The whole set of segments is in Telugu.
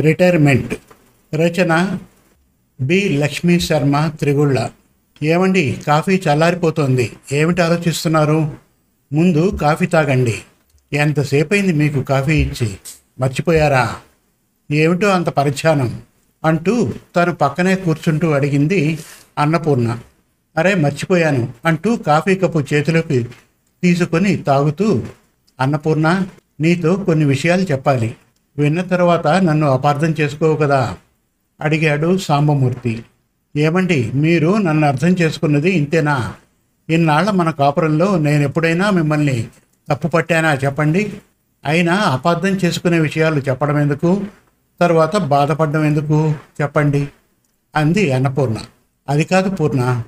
రిటైర్మెంట్. రచన బి. లక్ష్మీ శర్మ త్రిగుళ్ళ. ఏమండి కాఫీ చల్లారిపోతోంది. ఏమిటి ఆలోచిస్తున్నారు? ముందు కాఫీ తాగండి. ఎంతసేపు అయింది మీకు కాఫీ ఇచ్చి? మర్చిపోయారా? ఏమిటో అంత పరిధ్యానం. అంటూ తను పక్కనే కూర్చుంటూ అడిగింది అన్నపూర్ణ. అరే మర్చిపోయాను అంటూ కాఫీ కప్పు చేతిలోకి తీసుకొని తాగుతూ అన్నపూర్ణ నీతో కొన్ని విషయాలు చెప్పాలి. విన్న తర్వాత నన్ను అపార్థం చేసుకోవు కదా? అడిగాడు సాంబమూర్తి. ఏమండి మీరు నన్ను అర్థం చేసుకున్నది ఇంతేనా? ఇన్నాళ్ళ మన కాపురంలో నేను ఎప్పుడైనా మిమ్మల్ని తప్పు పట్టానా చెప్పండి? అయినా అపార్థం చేసుకునే విషయాలు చెప్పడం ఎందుకు? తర్వాత బాధపడడం ఎందుకు? చెప్పండి అంది అన్నపూర్ణ. అది కాదు పూర్ణ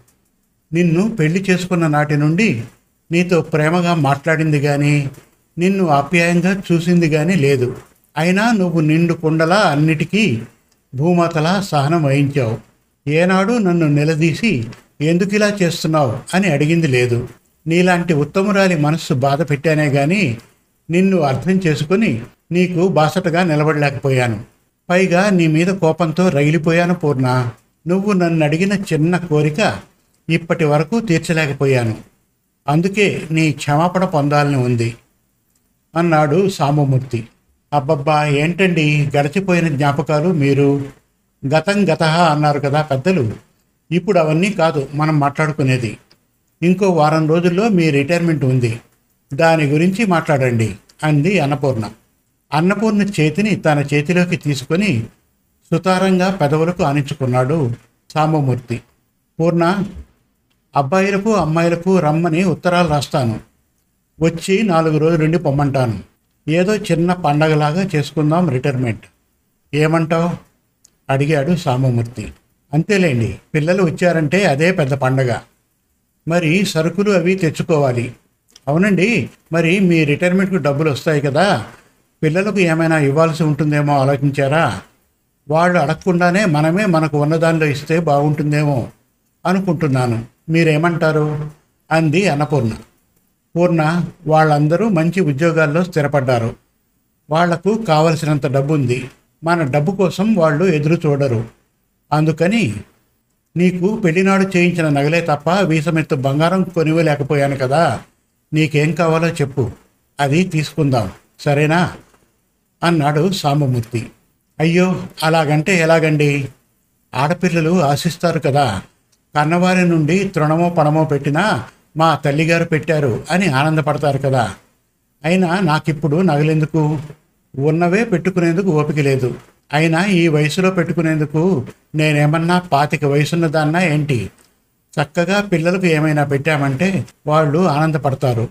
నిన్ను పెళ్ళి చేసుకున్న నాటి నుండి నీతో ప్రేమగా మాట్లాడింది కానీ నిన్ను ఆప్యాయంగా చూసింది కానీ లేదు. అయినా నువ్వు నిండు కుండలా అన్నిటికీ భూమాతలా సహనం వహించావు. ఏనాడు నన్ను నిలదీసి ఎందుకు ఇలా చేస్తున్నావు అని అడిగింది లేదు. నీలాంటి ఉత్తమురాలి మనస్సు బాధ పెట్టానే గాని నిన్ను అర్థం చేసుకుని నీకు బాసటగా నిలబడలేకపోయాను. పైగా నీ మీద కోపంతో రగిలిపోయాను పూర్ణ. నువ్వు నన్ను అడిగిన చిన్న కోరిక ఇప్పటి వరకు తీర్చలేకపోయాను. అందుకే నీ క్షమాపణ పొందాలని ఉంది. అన్నాడు సాంబమూర్తి అబ్బబ్బా ఏంటండి గడిచిపోయిన జ్ఞాపకాలు? మీరు గతం గత అన్నారు కదా పెద్దలు. ఇప్పుడు అవన్నీ కాదు మనం మాట్లాడుకునేది. ఇంకో వారం రోజుల్లో మీ రిటైర్మెంట్ ఉంది. దాని గురించి మాట్లాడండి అంది అన్నపూర్ణ. అన్నపూర్ణ చేతిని తన చేతిలోకి తీసుకొని సుతారంగా పెదవులకు ఆనించుకున్నాడు సాంబమూర్తి. పూర్ణ అబ్బాయిలకు అమ్మాయిలకు రమ్మని ఉత్తరాలు రాస్తాను. వచ్చి నాలుగు రోజులుండి పొమ్మంటాను. ఏదో చిన్న పండగలాగా చేసుకుందాం రిటైర్మెంట్. ఏమంటావు? అడిగాడు సామమూర్తి అంతేలేండి పిల్లలు వచ్చారంటే అదే పెద్ద పండగ. మరి సరుకులు అవి తెచ్చుకోవాలి. అవునండి మరి మీ రిటైర్మెంట్కి డబ్బులు వస్తాయి కదా. పిల్లలకు ఏమైనా ఇవ్వాల్సి ఉంటుందేమో ఆలోచించారా? వాళ్ళు అడగకుండానే మనమే మనకు ఉన్నదానిలో ఇస్తే బాగుంటుందేమో అనుకుంటున్నాను. మీరేమంటారు? అంది అన్నపూర్ణ. పూర్ణ వాళ్ళందరూ మంచి ఉద్యోగాల్లో స్థిరపడ్డారు. వాళ్ళకు కావలసినంత డబ్బు ఉంది మన డబ్బు కోసం వాళ్ళు ఎదురు చూడరు. అందుకని నీకు పెళ్ళినాడు చేయించిన నగలే తప్ప వీసమెత్తు బంగారం కొనివ్వలేకపోయాను కదా. నీకేం కావాలో చెప్పు. అది తీసుకుందాం. సరేనా? అన్నాడు సాంబమూర్తి. అయ్యో అలాగంటే ఎలాగండి? ఆడపిల్లలు ఆశిస్తారు కదా. కన్నవారి నుండి తృణమో పణమో పెట్టినా మా తల్లిగారు పెట్టారు అని ఆనందపడతారు కదా. అయినా నాకిప్పుడు నగలెందుకు? ఉన్నవే పెట్టుకునేందుకు ఓపిక లేదు. అయినా ఈ వయసులో పెట్టుకునేందుకు నేనేమన్నా పాతిక వయసున్నదాన్నా ఏంటి? చక్కగా పిల్లలకు ఏమైనా పెట్టామంటే వాళ్ళు ఆనందపడతారు.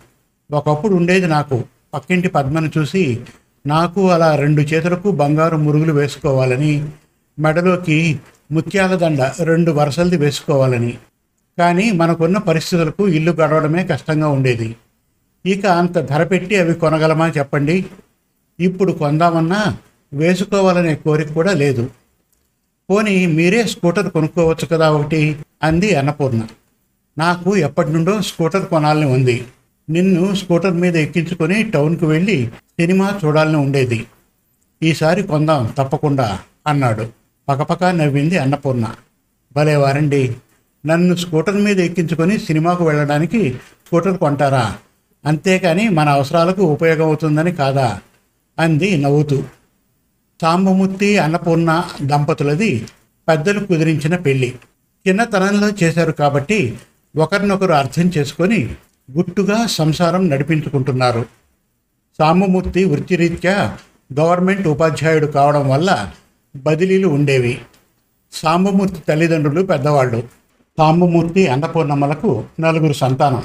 ఒకప్పుడు ఉండేది నాకు. పక్కింటి పద్మను చూసి నాకు అలా రెండు చేతులకు బంగారు మురుగులు వేసుకోవాలని మెడలోకి ముత్యాల దండ రెండు వరుసలది వేసుకోవాలని కానీ మనకున్న పరిస్థితులకు ఇల్లు గడవడమే కష్టంగా ఉండేది. ఇక అంత ధర పెట్టి అవి కొనగలమా చెప్పండి. ఇప్పుడు కొందామన్నా వేసుకోవాలనే కోరిక కూడా లేదు. పోనీ మీరే స్కూటర్ కొనుక్కోవచ్చు కదా ఒకటి అంది అన్నపూర్ణ. నాకు ఎప్పటి నుండో స్కూటర్ కొనాలని ఉంది. నిన్ను స్కూటర్ మీద ఎక్కించుకొని టౌన్కు వెళ్ళి సినిమా చూడాలని ఉండేది. ఈసారి కొందాం తప్పకుండా అన్నాడు. పకపక నవ్వింది అన్నపూర్ణ. భలే వారండి. నన్ను స్కూటర్ మీద ఎక్కించుకొని సినిమాకు వెళ్ళడానికి స్కూటర్ కొంటారా? అంతేకాని మన అవసరాలకు ఉపయోగం అవుతుందని కాదా? అంది నవ్వుతూ. సాంబమూర్తి అన్నపూర్ణ దంపతులది పెద్దలు కుదిరించిన పెళ్ళి చిన్నతనంలో చేశారు కాబట్టి ఒకరినొకరు అర్థం చేసుకొని గుట్టుగా సంసారం నడిపించుకుంటున్నారు. సాంబమూర్తి వృత్తిరీత్యా గవర్నమెంట్ ఉపాధ్యాయుడు కావడం వల్ల బదిలీలు ఉండేవి. సాంబమూర్తి తల్లిదండ్రులు పెద్దవాళ్ళు. తాంబమూర్తి అన్నపూర్ణమ్మలకు నలుగురు సంతానం.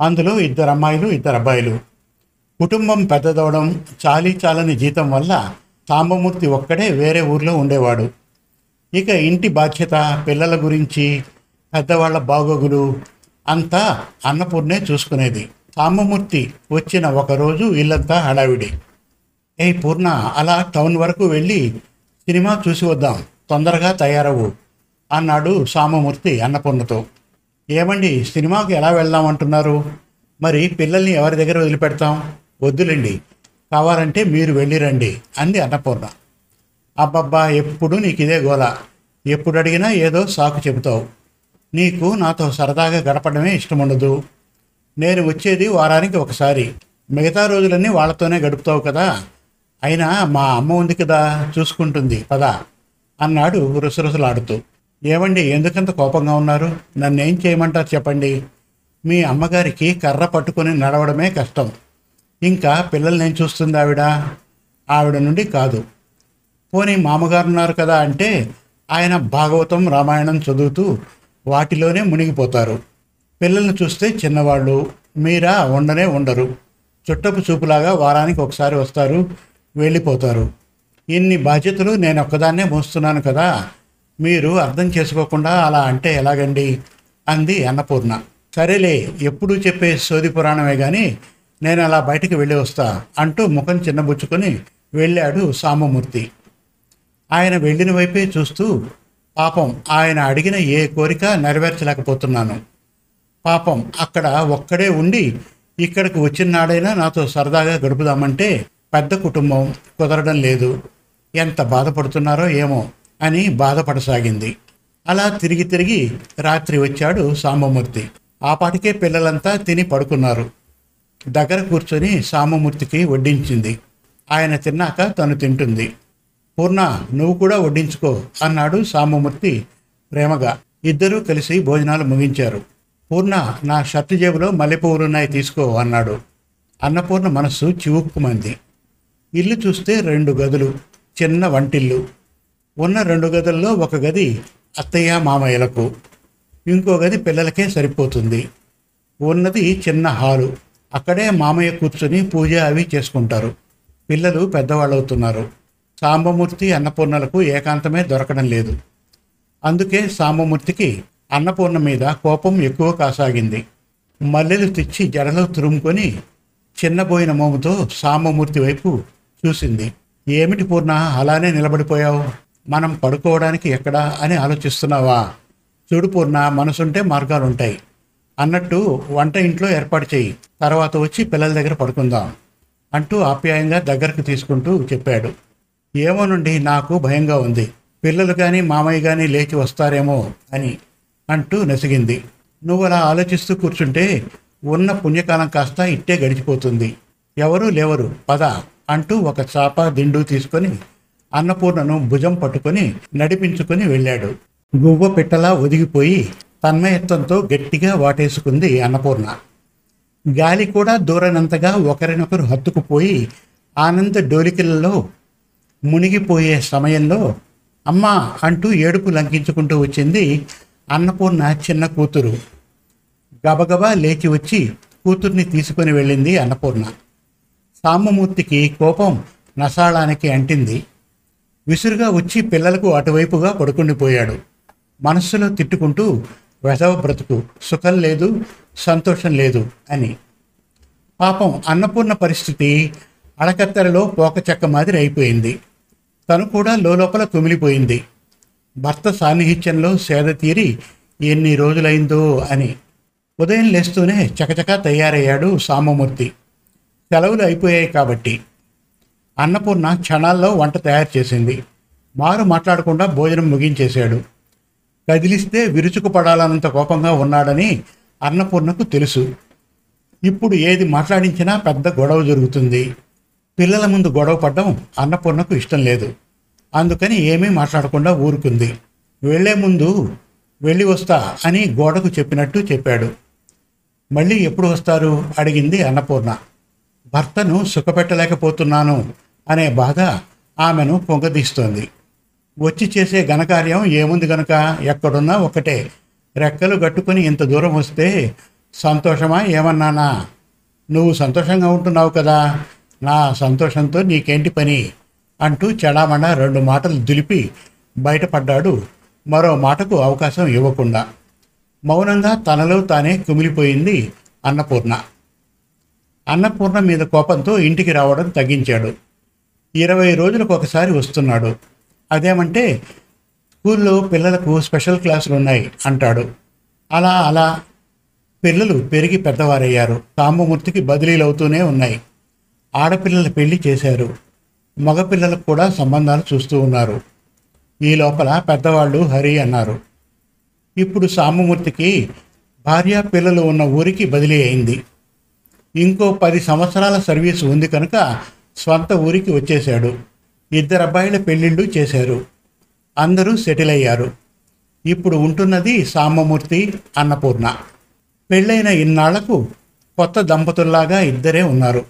అందులో ఇద్దరు అమ్మాయిలు ఇద్దరు అబ్బాయిలు. కుటుంబం పెద్దదవడం చాలీ చాలని జీతం వల్ల తాంబమూర్తి ఒక్కడే వేరే ఊర్లో ఉండేవాడు. ఇక ఇంటి బాధ్యత పిల్లల గురించి పెద్దవాళ్ళ బాగోగులు అంతా అన్నపూర్ణే చూసుకునేది. తాంబమూర్తి వచ్చిన ఒకరోజు ఇల్లంతా హడావిడి. ఏ పూర్ణ అలా టౌన్ వరకు వెళ్ళి సినిమా చూసి వద్దాం తొందరగా తయారవు. అన్నాడు సామమూర్తి అన్నపూర్ణతో. ఏమండి సినిమాకి ఎలా వెళ్దామంటున్నారు మరి పిల్లల్ని ఎవరి దగ్గర వదిలిపెడతాం? వద్దులేండి కావాలంటే మీరు వెళ్ళిరండి అంది అన్నపూర్ణ. అబ్బబ్బా ఎప్పుడు నీకు ఇదే గోల. ఎప్పుడు అడిగినా ఏదో సాకు చెబుతావు. నీకు నాతో సరదాగా గడపడమే ఇష్టం ఉండదు నేను వచ్చేది వారానికి ఒకసారి. మిగతా రోజులన్నీ వాళ్ళతోనే గడుపుతావు కదా. అయినా మా అమ్మ ఉంది కదా చూసుకుంటుంది పద అన్నాడు రుసరుసలాడుతూ. ఏమండి ఎందుకంత కోపంగా ఉన్నారు? నన్నేం చేయమంటారు చెప్పండి. మీ అమ్మగారికి కర్ర పట్టుకొని నడవడమే కష్టం. ఇంకా పిల్లల్ని ఏం చూస్తుంది ఆవిడ ఆవిడ నుండి కాదు. పోనీ మామగారు ఉన్నారు కదా అంటే ఆయన భాగవతం రామాయణం చదువుతూ వాటిలోనే మునిగిపోతారు. పిల్లల్ని చూస్తే చిన్నవాళ్ళు మీరా ఉండనే ఉండరు. చుట్టపు చూపులాగా వారానికి ఒకసారి వస్తారు వెళ్ళిపోతారు. ఇన్ని బాధ్యతలు నేను ఒక్కదాన్నే మోస్తున్నాను కదా. మీరు అర్థం చేసుకోకుండా అలా అంటే ఎలాగండి? అంది అన్నపూర్ణ. సరేలే ఎప్పుడూ చెప్పే సోది పురాణమే కానీ నేను అలా బయటికి వెళ్ళి వస్తా అంటూ ముఖం చిన్నబుచ్చుకొని వెళ్ళాడు సామమూర్తి ఆయన వెళ్ళిన వైపే చూస్తూ పాపం ఆయన అడిగిన ఏ కోరిక నెరవేర్చలేకపోతున్నాను. పాపం అక్కడ ఒక్కడే ఉండి ఇక్కడికి వచ్చిన నాడైనా నాతో సరదాగా గడుపుదామంటే పెద్ద కుటుంబం కుదరడం లేదు. ఎంత బాధపడుతున్నారో ఏమో. అని బాధపడసాగింది. అలా తిరిగి తిరిగి రాత్రి వచ్చాడు సాంబమూర్తి. ఆ పాటికే పిల్లలంతా తిని పడుకున్నారు. దగ్గర కూర్చొని సాంబమూర్తికి వడ్డించింది. ఆయన తిన్నాక తను తింటుంది. పూర్ణ నువ్వు కూడా వడ్డించుకో అన్నాడు సాంబమూర్తి ప్రేమగా. ఇద్దరూ కలిసి భోజనాలు ముగించారు. పూర్ణ నా షర్టు జేబులో మల్లెపూలున్నాయి తీసుకో అన్నాడు. అన్నపూర్ణ మనస్సు చివుక్కుమంది. ఇల్లు చూస్తే రెండు గదులు చిన్న వంటిల్లు. ఉన్న రెండు గదుల్లో ఒక గది అత్తయ్య మామయ్యలకు ఇంకో గది పిల్లలకే సరిపోతుంది. ఉన్నది చిన్న హాలు. అక్కడే మామయ్య కూర్చొని పూజ అవి చేసుకుంటారు. పిల్లలు పెద్దవాళ్ళవుతున్నారు. సాంబమూర్తి అన్నపూర్ణలకు ఏకాంతమే దొరకడం లేదు. అందుకే సాంబమూర్తికి అన్నపూర్ణ మీద కోపం ఎక్కువ కాసాగింది. మల్లెలు తెచ్చి జడలో తురుముకొని చిన్నబోయిన మోముతో సాంబమూర్తి వైపు చూసింది. ఏమిటి పూర్ణ అలానే నిలబడిపోయావు? మనం పడుకోవడానికి ఎక్కడా అని ఆలోచిస్తున్నావా? చూడు పూర్ణ మనసుంటే మార్గాలుంటాయి. అన్నట్టు వంట ఇంట్లో ఏర్పాటు చేయి. తర్వాత వచ్చి పిల్లల దగ్గర పడుకుందాం అంటూ ఆప్యాయంగా దగ్గరకు తీసుకుంటూ చెప్పాడు. ఏమో నుండి నాకు భయంగా ఉంది. పిల్లలు కానీ మామయ్య కానీ లేచి వస్తారేమో అని అంటూ నసిగింది. నువ్వు అలా ఆలోచిస్తూ కూర్చుంటే ఉన్న పుణ్యకాలం కాస్త ఇట్టే గడిచిపోతుంది. ఎవరూ లేవరు. పద అంటూ ఒక చాప దిండు తీసుకొని అన్నపూర్ణను భుజం పట్టుకొని నడిపించుకొని వెళ్ళాడు. గువ్వ పిట్టలా ఒదిగిపోయి తన్మయత్వంతో గట్టిగా వాటేసుకుంది అన్నపూర్ణ. గాలి కూడా దూరనంతగా ఒకరినొకరు హత్తుకుపోయి ఆనంద డోలికలలో మునిగిపోయే సమయంలో అమ్మా అంటూ ఏడుపు లంకించుకుంటూ వచ్చింది అన్నపూర్ణ చిన్న కూతురు. గబగబా లేచి వచ్చి కూతుర్ని తీసుకొని వెళ్ళింది అన్నపూర్ణ. సామ్మమూర్తికి కోపం నసాళానికి అంటింది. విసురుగా వచ్చి పిల్లలకు అటువైపుగా పడుకుండిపోయాడు మనస్సులో తిట్టుకుంటూ వెధవ బ్రతుకు సుఖం లేదు సంతోషం లేదు అని. పాపం అన్నపూర్ణ పరిస్థితి అడకత్తెరలో పోకచెక్క మాదిరి అయిపోయింది. తను కూడా లోపల కుమిలిపోయింది భర్త సాన్నిహిత్యంలో సేద తీరి ఎన్ని రోజులైందో అని. ఉదయం లేస్తూనే చకచకా తయారయ్యాడు సామమూర్తి. సెలవులు అయిపోయాయి కాబట్టి. అన్నపూర్ణ క్షణాల్లో వంట తయారు చేసింది. మారు మాట్లాడకుండా భోజనం ముగించేశాడు. కదిలిస్తే విరుచుకుపడాలన్నంత కోపంగా ఉన్నాడని అన్నపూర్ణకు తెలుసు. ఇప్పుడు ఏది మాట్లాడించినా పెద్ద గొడవ జరుగుతుంది. పిల్లల ముందు గొడవ పడడం అన్నపూర్ణకు ఇష్టం లేదు. అందుకని ఏమీ మాట్లాడకుండా ఊరుకుంది. వెళ్ళే ముందు వెళ్ళి వస్తా అని గోడకు చెప్పినట్టు చెప్పాడు. మళ్ళీ ఎప్పుడు వస్తారు? అడిగింది అన్నపూర్ణ. భర్తను సుఖపెట్టలేకపోతున్నాను అనే బాధ ఆమెను పొంగదీస్తోంది. వచ్చి చేసే ఘనకార్యం ఏముంది గనక? ఎక్కడున్నా ఒకటే రెక్కలు కట్టుకుని ఇంత దూరం వస్తే సంతోషమా ఏమన్నానా? నువ్వు సంతోషంగా ఉంటున్నావు కదా. నా సంతోషంతో నీకేంటి పని? అంటూ చెడామణ రెండు మాటలు దులిపి బయటపడ్డాడు. మరో మాటకు అవకాశం ఇవ్వకుండా. మౌనంగా తనలో తానే కుమిలిపోయింది అన్నపూర్ణ. అన్నపూర్ణ మీద కోపంతో ఇంటికి రావడం తగ్గించాడు. ఇరవై రోజులకు ఒకసారి వస్తున్నాడు. అదేమంటే స్కూల్లో పిల్లలకు స్పెషల్ క్లాసులు ఉన్నాయి అంటాడు. అలా అలా పిల్లలు పెరిగి పెద్దవారయ్యారు. సాంబమూర్తికి బదిలీలు అవుతూనే ఉన్నాయి. ఆడపిల్లల పెళ్ళి చేశారు. మగపిల్లలకు కూడా సంబంధాలు చూస్తూ ఉన్నారు. ఈ లోపల పెద్దవాళ్ళు హరి అన్నారు. ఇప్పుడు సామమూర్తికి భార్య పిల్లలు ఉన్న ఊరికి బదిలీ అయింది. ఇంకో పది సంవత్సరాల సర్వీస్ ఉంది కనుక స్వంత ఊరికి వచ్చేశాడు. ఇద్దరు అబ్బాయిల పెళ్ళిళ్ళు చేశారు. అందరూ సెటిల్ అయ్యారు. ఇప్పుడు ఉంటున్నది సామమూర్తి అన్నపూర్ణ. పెళ్ళైన ఇన్నాళ్ళకు కొత్త దంపతుల్లాగా ఇద్దరే ఉన్నారు.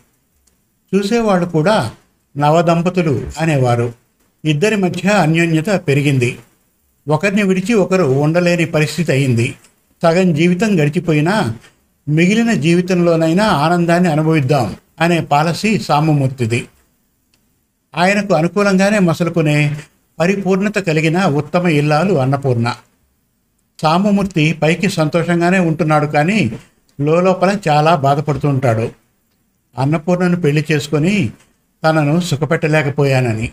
చూసేవాళ్ళు కూడా నవదంపతులు అనేవారు. ఇద్దరి మధ్య అన్యోన్యత పెరిగింది. ఒకరిని విడిచి ఒకరు ఉండలేని పరిస్థితి అయింది. సగం జీవితం గడిచిపోయినా మిగిలిన జీవితంలోనైనా ఆనందాన్ని అనుభవిద్దాం అనే పాలసీ సామమూర్తిది. ఆయనకు అనుకూలంగానే మసలుకునే పరిపూర్ణత కలిగిన ఉత్తమ ఇల్లాలు అన్నపూర్ణ. సామమూర్తి పైకి సంతోషంగానే ఉంటున్నాడు కానీ లోపల చాలా బాధపడుతుంటాడు అన్నపూర్ణను పెళ్ళి చేసుకొని తనను సుఖపెట్టలేకపోయానని.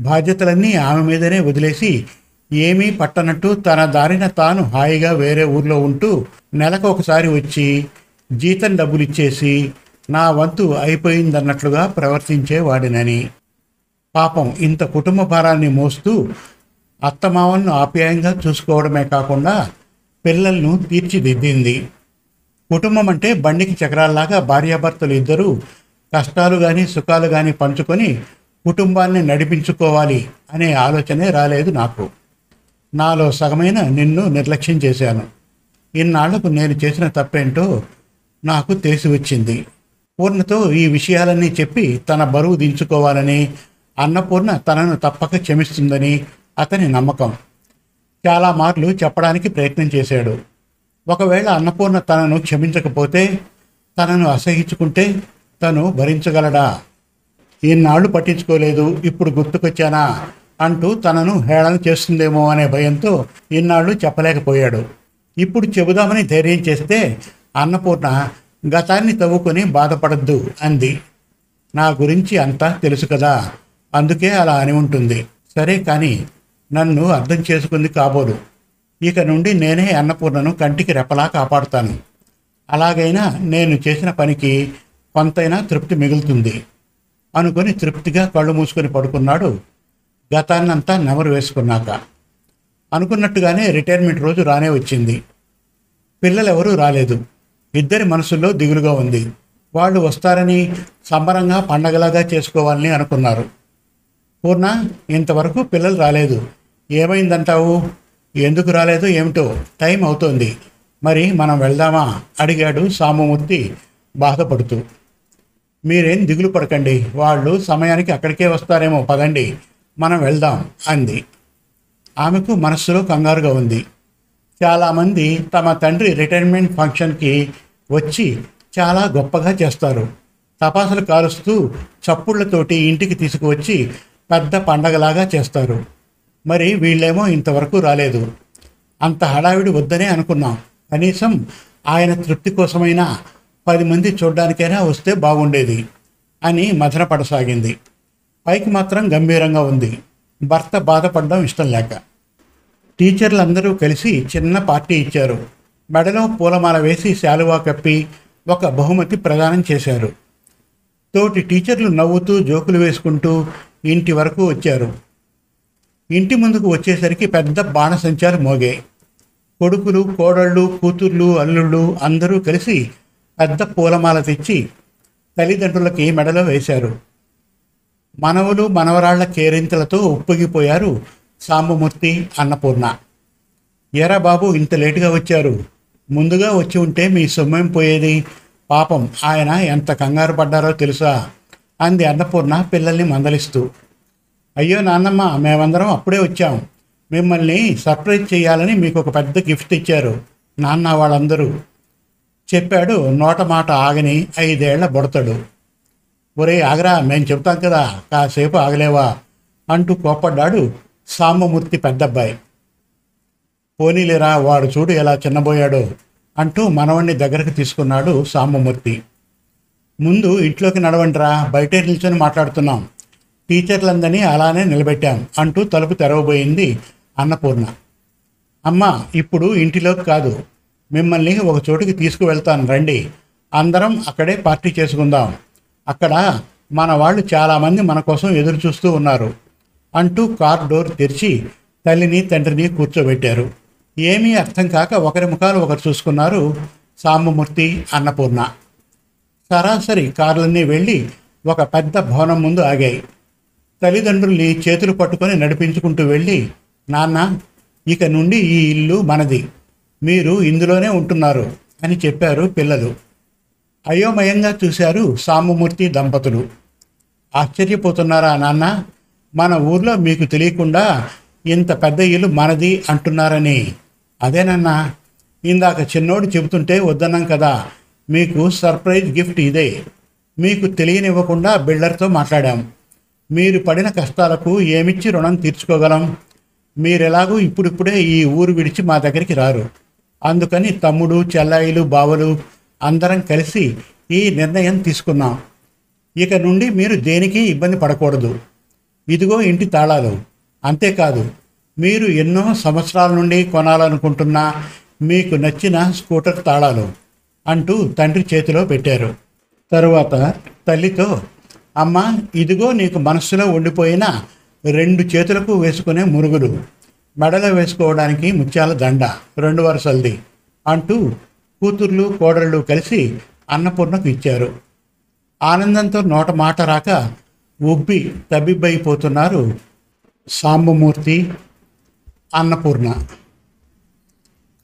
బాధ్యతలన్నీ ఆమె మీదనే వదిలేసి ఏమీ పట్టనట్టు తన దారిన తాను హాయిగా వేరే ఊర్లో ఉంటూ నెలకు ఒకసారి వచ్చి జీతం డబ్బులు ఇచ్చేసి నా వంతు అయిపోయిందన్నట్లుగా ప్రవర్తించేవాడినని పాపం ఇంత కుటుంబ భారాన్ని మోస్తూ అత్తమావన్ను ఆప్యాయంగా చూసుకోవడమే కాకుండా పిల్లలను తీర్చిదిద్దింది. కుటుంబం అంటే బండికి చక్రాల్లాగా భార్యాభర్తలు ఇద్దరూ కష్టాలు కానీ సుఖాలు కానీ పంచుకొని కుటుంబాన్ని నడిపించుకోవాలి అనే ఆలోచనే రాలేదు నాకు. నాలో సగమైన నిన్ను నిర్లక్ష్యం చేశాను. ఇన్నాళ్ళకు నేను చేసిన తప్పేంటో నాకు తెలిసి వచ్చింది. పూర్ణతో ఈ విషయాలన్నీ చెప్పి తన బరువు దించుకోవాలని అన్నపూర్ణ తనను తప్పక క్షమిస్తుందని అతని నమ్మకం. చాలా మార్లు చెప్పడానికి ప్రయత్నం చేశాడు. ఒకవేళ అన్నపూర్ణ తనను క్షమించకపోతే తనను అసహించుకుంటే తను భరించగలడా? ఈనాళ్ళు పట్టించుకోలేదు ఇప్పుడు గుర్తుకొచ్చానా? అంటూ తనను హేళన చేస్తుందేమో అనే భయంతో ఇన్నాళ్ళు చెప్పలేకపోయాడు. ఇప్పుడు చెబుదామని ధైర్యం చేస్తే అన్నపూర్ణ గతాన్ని తవ్వుకొని బాధపడద్దు అంది. నా గురించి అంతా తెలుసు కదా అందుకే అలా అని ఉంటుంది. సరే కానీ నన్ను అర్థం చేసుకుంది కాబోలు. ఇక నుండి నేనే అన్నపూర్ణను కంటికి రెపలా కాపాడుతాను. అలాగైనా నేను చేసిన పనికి కొంతైనా తృప్తి మిగులుతుంది. అనుకొని తృప్తిగా కళ్ళు మూసుకొని పడుకున్నాడు గతాన్నంతా నెమరు వేసుకున్నాక. అనుకున్నట్టుగానే రిటైర్మెంట్ రోజు రానే వచ్చింది. పిల్లలెవరూ రాలేదు. ఇద్దరి మనసుల్లో దిగులుగా ఉంది. వాళ్ళు వస్తారని సంబరంగా పండగలాగా చేసుకోవాలని అనుకున్నారు. పూర్ణ ఇంతవరకు పిల్లలు రాలేదు. ఏమైందంటావు? ఎందుకు రాలేదు ఏమిటో టైం అవుతోంది. మరి మనం వెళ్దామా? అడిగాడు సామమూర్తి బాధపడుతూ. మీరేం దిగులు పడకండి. వాళ్ళు సమయానికి అక్కడికే వస్తారేమో పదండి. మనం వెళ్దాం అంది. ఆమెకు మనస్సులో కంగారుగా ఉంది. చాలామంది తమ తండ్రి రిటైర్మెంట్ ఫంక్షన్కి వచ్చి చాలా గొప్పగా చేస్తారు. తపాసులు కాలుస్తూ చప్పుళ్ళతోటి ఇంటికి తీసుకువచ్చి పెద్ద పండగలాగా చేస్తారు. మరి వీళ్ళేమో ఇంతవరకు రాలేదు. అంత హడావిడి వద్దనే అనుకున్నాం. కనీసం ఆయన తృప్తి కోసమైనా పది మంది చూడ్డానికైనా వస్తే బాగుండేది అని మదనపడసాగింది పైకి మాత్రం గంభీరంగా ఉంది. భర్త బాధపడడం ఇష్టం లేక. టీచర్లందరూ కలిసి చిన్న పార్టీ ఇచ్చారు. మెడలో పూలమాల వేసి శాలువా కప్పి ఒక బహుమతి ప్రదానం చేశారు. తోటి టీచర్లు నవ్వుతూ జోకులు వేసుకుంటూ ఇంటి వరకు వచ్చారు. ఇంటి ముందుకు వచ్చేసరికి పెద్ద బాణసంచారు మోగే. కొడుకులు కోడళ్ళు కూతుర్లు అల్లుళ్ళు అందరూ కలిసి పెద్ద పూలమాల తెచ్చి తల్లిదండ్రులకి మెడలో వేశారు. మనవలు మనవరాళ్ళ కేరింతలతో ఉప్పొంగిపోయారు సాంబమూర్తి అన్నపూర్ణ. ఎరా బాబు ఇంత లేటుగా వచ్చారు. ముందుగా వచ్చి ఉంటే మీ సొమ్మేం పోయేది? పాపం ఆయన ఎంత కంగారు పడ్డారో తెలుసా? అంది అన్నపూర్ణ పిల్లల్ని మందలిస్తూ. అయ్యో నాన్నమ్మ మేమందరం అప్పుడే వచ్చాం. మిమ్మల్ని సర్ప్రైజ్ చేయాలని మీకు ఒక పెద్ద గిఫ్ట్ ఇచ్చారు. నాన్న వాళ్ళందరూ. చెప్పాడు నోట మాట ఆగని ఐదేళ్ళ బుడతడు. ఒరే ఆగరా మేము చెబుతాం కదా కాసేపు ఆగలేవా అంటూ కోప్పడ్డాడు సాంబమూర్తి పెద్దబ్బాయి. పోనీలేరా వాడు చూడు ఎలా చిన్నబోయాడో అంటూ మనవణ్ణి దగ్గరకు తీసుకున్నాడు సాంబమూర్తి. ముందు ఇంట్లోకి నడవండిరా బయటే నిల్చొని మాట్లాడుతున్నాం. టీచర్లందరినీ అలానే నిలబెట్టాం అంటూ తలుపు తెరవబోయింది అన్నపూర్ణ. అమ్మ ఇప్పుడు ఇంటిలోకి కాదు. మిమ్మల్ని ఒక చోటుకి తీసుకువెళ్తాను రండి. అందరం అక్కడే పార్టీ చేసుకుందాం. అక్కడ మన వాళ్ళు చాలామంది మన కోసం ఎదురు చూస్తూ ఉన్నారు అంటూ కార్ డోర్ తెరిచి తల్లిని తండ్రిని కూర్చోబెట్టారు. ఏమీ అర్థం కాక ఒకరి ముఖాలు ఒకరు చూసుకున్నారు సాంబమూర్తి అన్నపూర్ణ. సరాసరి కార్లన్నీ వెళ్ళి ఒక పెద్ద భవనం ముందు ఆగాయి. తల్లిదండ్రుల్ని చేతులు పట్టుకొని నడిపించుకుంటూ వెళ్ళి నాన్న ఇక నుండి ఈ ఇల్లు మనది. మీరు ఇందులోనే ఉంటున్నారు అని చెప్పారు పిల్లలు. అయోమయంగా చూశారు సామమూర్తి దంపతులు. ఆశ్చర్యపోతున్నారా నాన్న? మన ఊర్లో మీకు తెలియకుండా ఇంత పెద్ద ఇల్లు మనది అంటున్నారని. అదేనన్నా ఇందాక చిన్నోడు చెబుతుంటే వద్దన్నాం కదా మీకు సర్ప్రైజ్ గిఫ్ట్ ఇదే. మీకు తెలియనివ్వకుండా బిల్డర్తో మాట్లాడాం. మీరు పడిన కష్టాలకు ఏమిచ్చి రుణం తీర్చుకోగలం? మీరెలాగూ ఇప్పుడిప్పుడే ఈ ఊరు విడిచి మా దగ్గరికి రారు. అందుకని తమ్ముడు చెల్లాయిలు బావలు అందరం కలిసి ఈ నిర్ణయం తీసుకున్నాం ఇక నుండి మీరు దేనికి ఇబ్బంది పడకూడదు. ఇదిగో ఇంటి తాళాలు. అంతేకాదు మీరు ఎన్నో సంవత్సరాల నుండి కొనాలనుకుంటున్న మీకు నచ్చిన స్కూటర్ తాళాలు అంటూ తండ్రి చేతిలో పెట్టారు. తరువాత తల్లితో అమ్మ ఇదిగో నీకు మనస్సులో ఉండిపోయిన రెండు చేతులకు వేసుకునే మురుగులు. మెడలో వేసుకోవడానికి ముత్యాల దండ రెండు వరుసలది అంటూ కూతుర్లు కోడళ్ళు కలిసి అన్నపూర్ణకు ఇచ్చారు. ఆనందంతో నోట మాట రాక ఉబ్బి తబ్బిబ్బైపోతున్నారు సాంబమూర్తి అన్నపూర్ణ.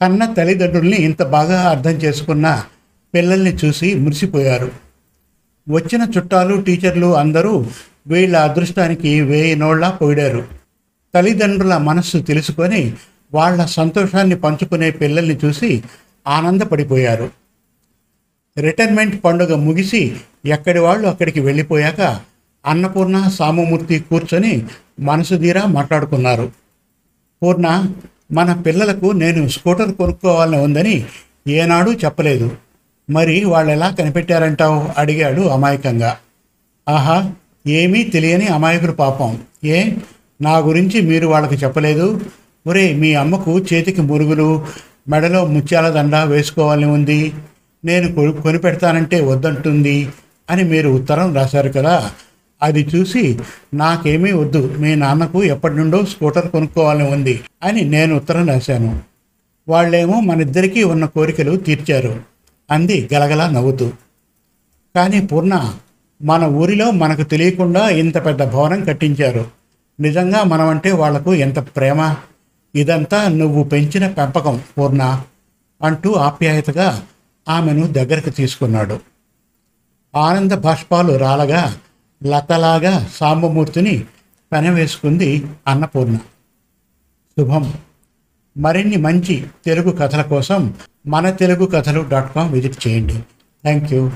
కన్న తల్లిదండ్రుల్ని ఇంత బాగా అర్థం చేసుకున్న పిల్లల్ని చూసి మురిసిపోయారు. వచ్చిన చుట్టాలు టీచర్లు అందరూ వీళ్ళ అదృష్టానికి వేయి నోళ్ళ పొగిడారు. తల్లిదండ్రుల మనస్సు తెలుసుకొని వాళ్ళ సంతోషాన్ని పంచుకునే పిల్లల్ని చూసి ఆనందపడిపోయారు. రిటైర్మెంట్ పండుగ ముగిసి ఎక్కడి వాళ్ళు అక్కడికి వెళ్ళిపోయాక అన్నపూర్ణ సామమూర్తి కూర్చొని మనసు తీరా మాట్లాడుకున్నారు. పూర్ణ మన పిల్లలకు నేను స్కూటర్ కొనుక్కోవాలని ఉందని ఏనాడు చెప్పలేదు. మరి వాళ్ళు ఎలా కనిపెట్టారంటావు? అడిగాడు అమాయకంగా. ఆహా ఏమీ తెలియని అమాయకులు పాపం. ఏ? నా గురించి మీరు వాళ్ళకి చెప్పలేదు? ఒరే మీ అమ్మకు చేతికి మురుగులు మెడలో ముత్యాల దండ వేసుకోవాలని ఉంది. నేను కొను కొనిపెడతానంటే వద్దంటుంది అని మీరు ఉత్తరం రాశారు కదా. అది చూసి నాకేమీ వద్దు. మీ నాన్నకు ఎప్పటి నుండో స్కూటర్ కొనుక్కోవాలని ఉంది అని నేను ఉత్తరం రాశాను. వాళ్ళేమో మనిద్దరికీ ఉన్న కోరికలు తీర్చారు అంది గలగలా నవ్వుతూ. కానీ పూర్ణ మన ఊరిలో మనకు తెలియకుండా ఇంత పెద్ద భవనం కట్టించారు. నిజంగా మనమంటే వాళ్ళకు ఎంత ప్రేమ? ఇదంతా నువ్వు పెంచిన పెంపకం పూర్ణ అంటూ ఆప్యాయతగా ఆమెను దగ్గరకు తీసుకున్నాడు. ఆనంద బాష్పాలు రాలగా లతలాగా సాంబమూర్తిని పెనవేసుకుంది అన్నపూర్ణ. శుభం. మరిన్ని మంచి తెలుగు కథల కోసం మన Telugu Kathalu dot com visit చేయండి. Thank you.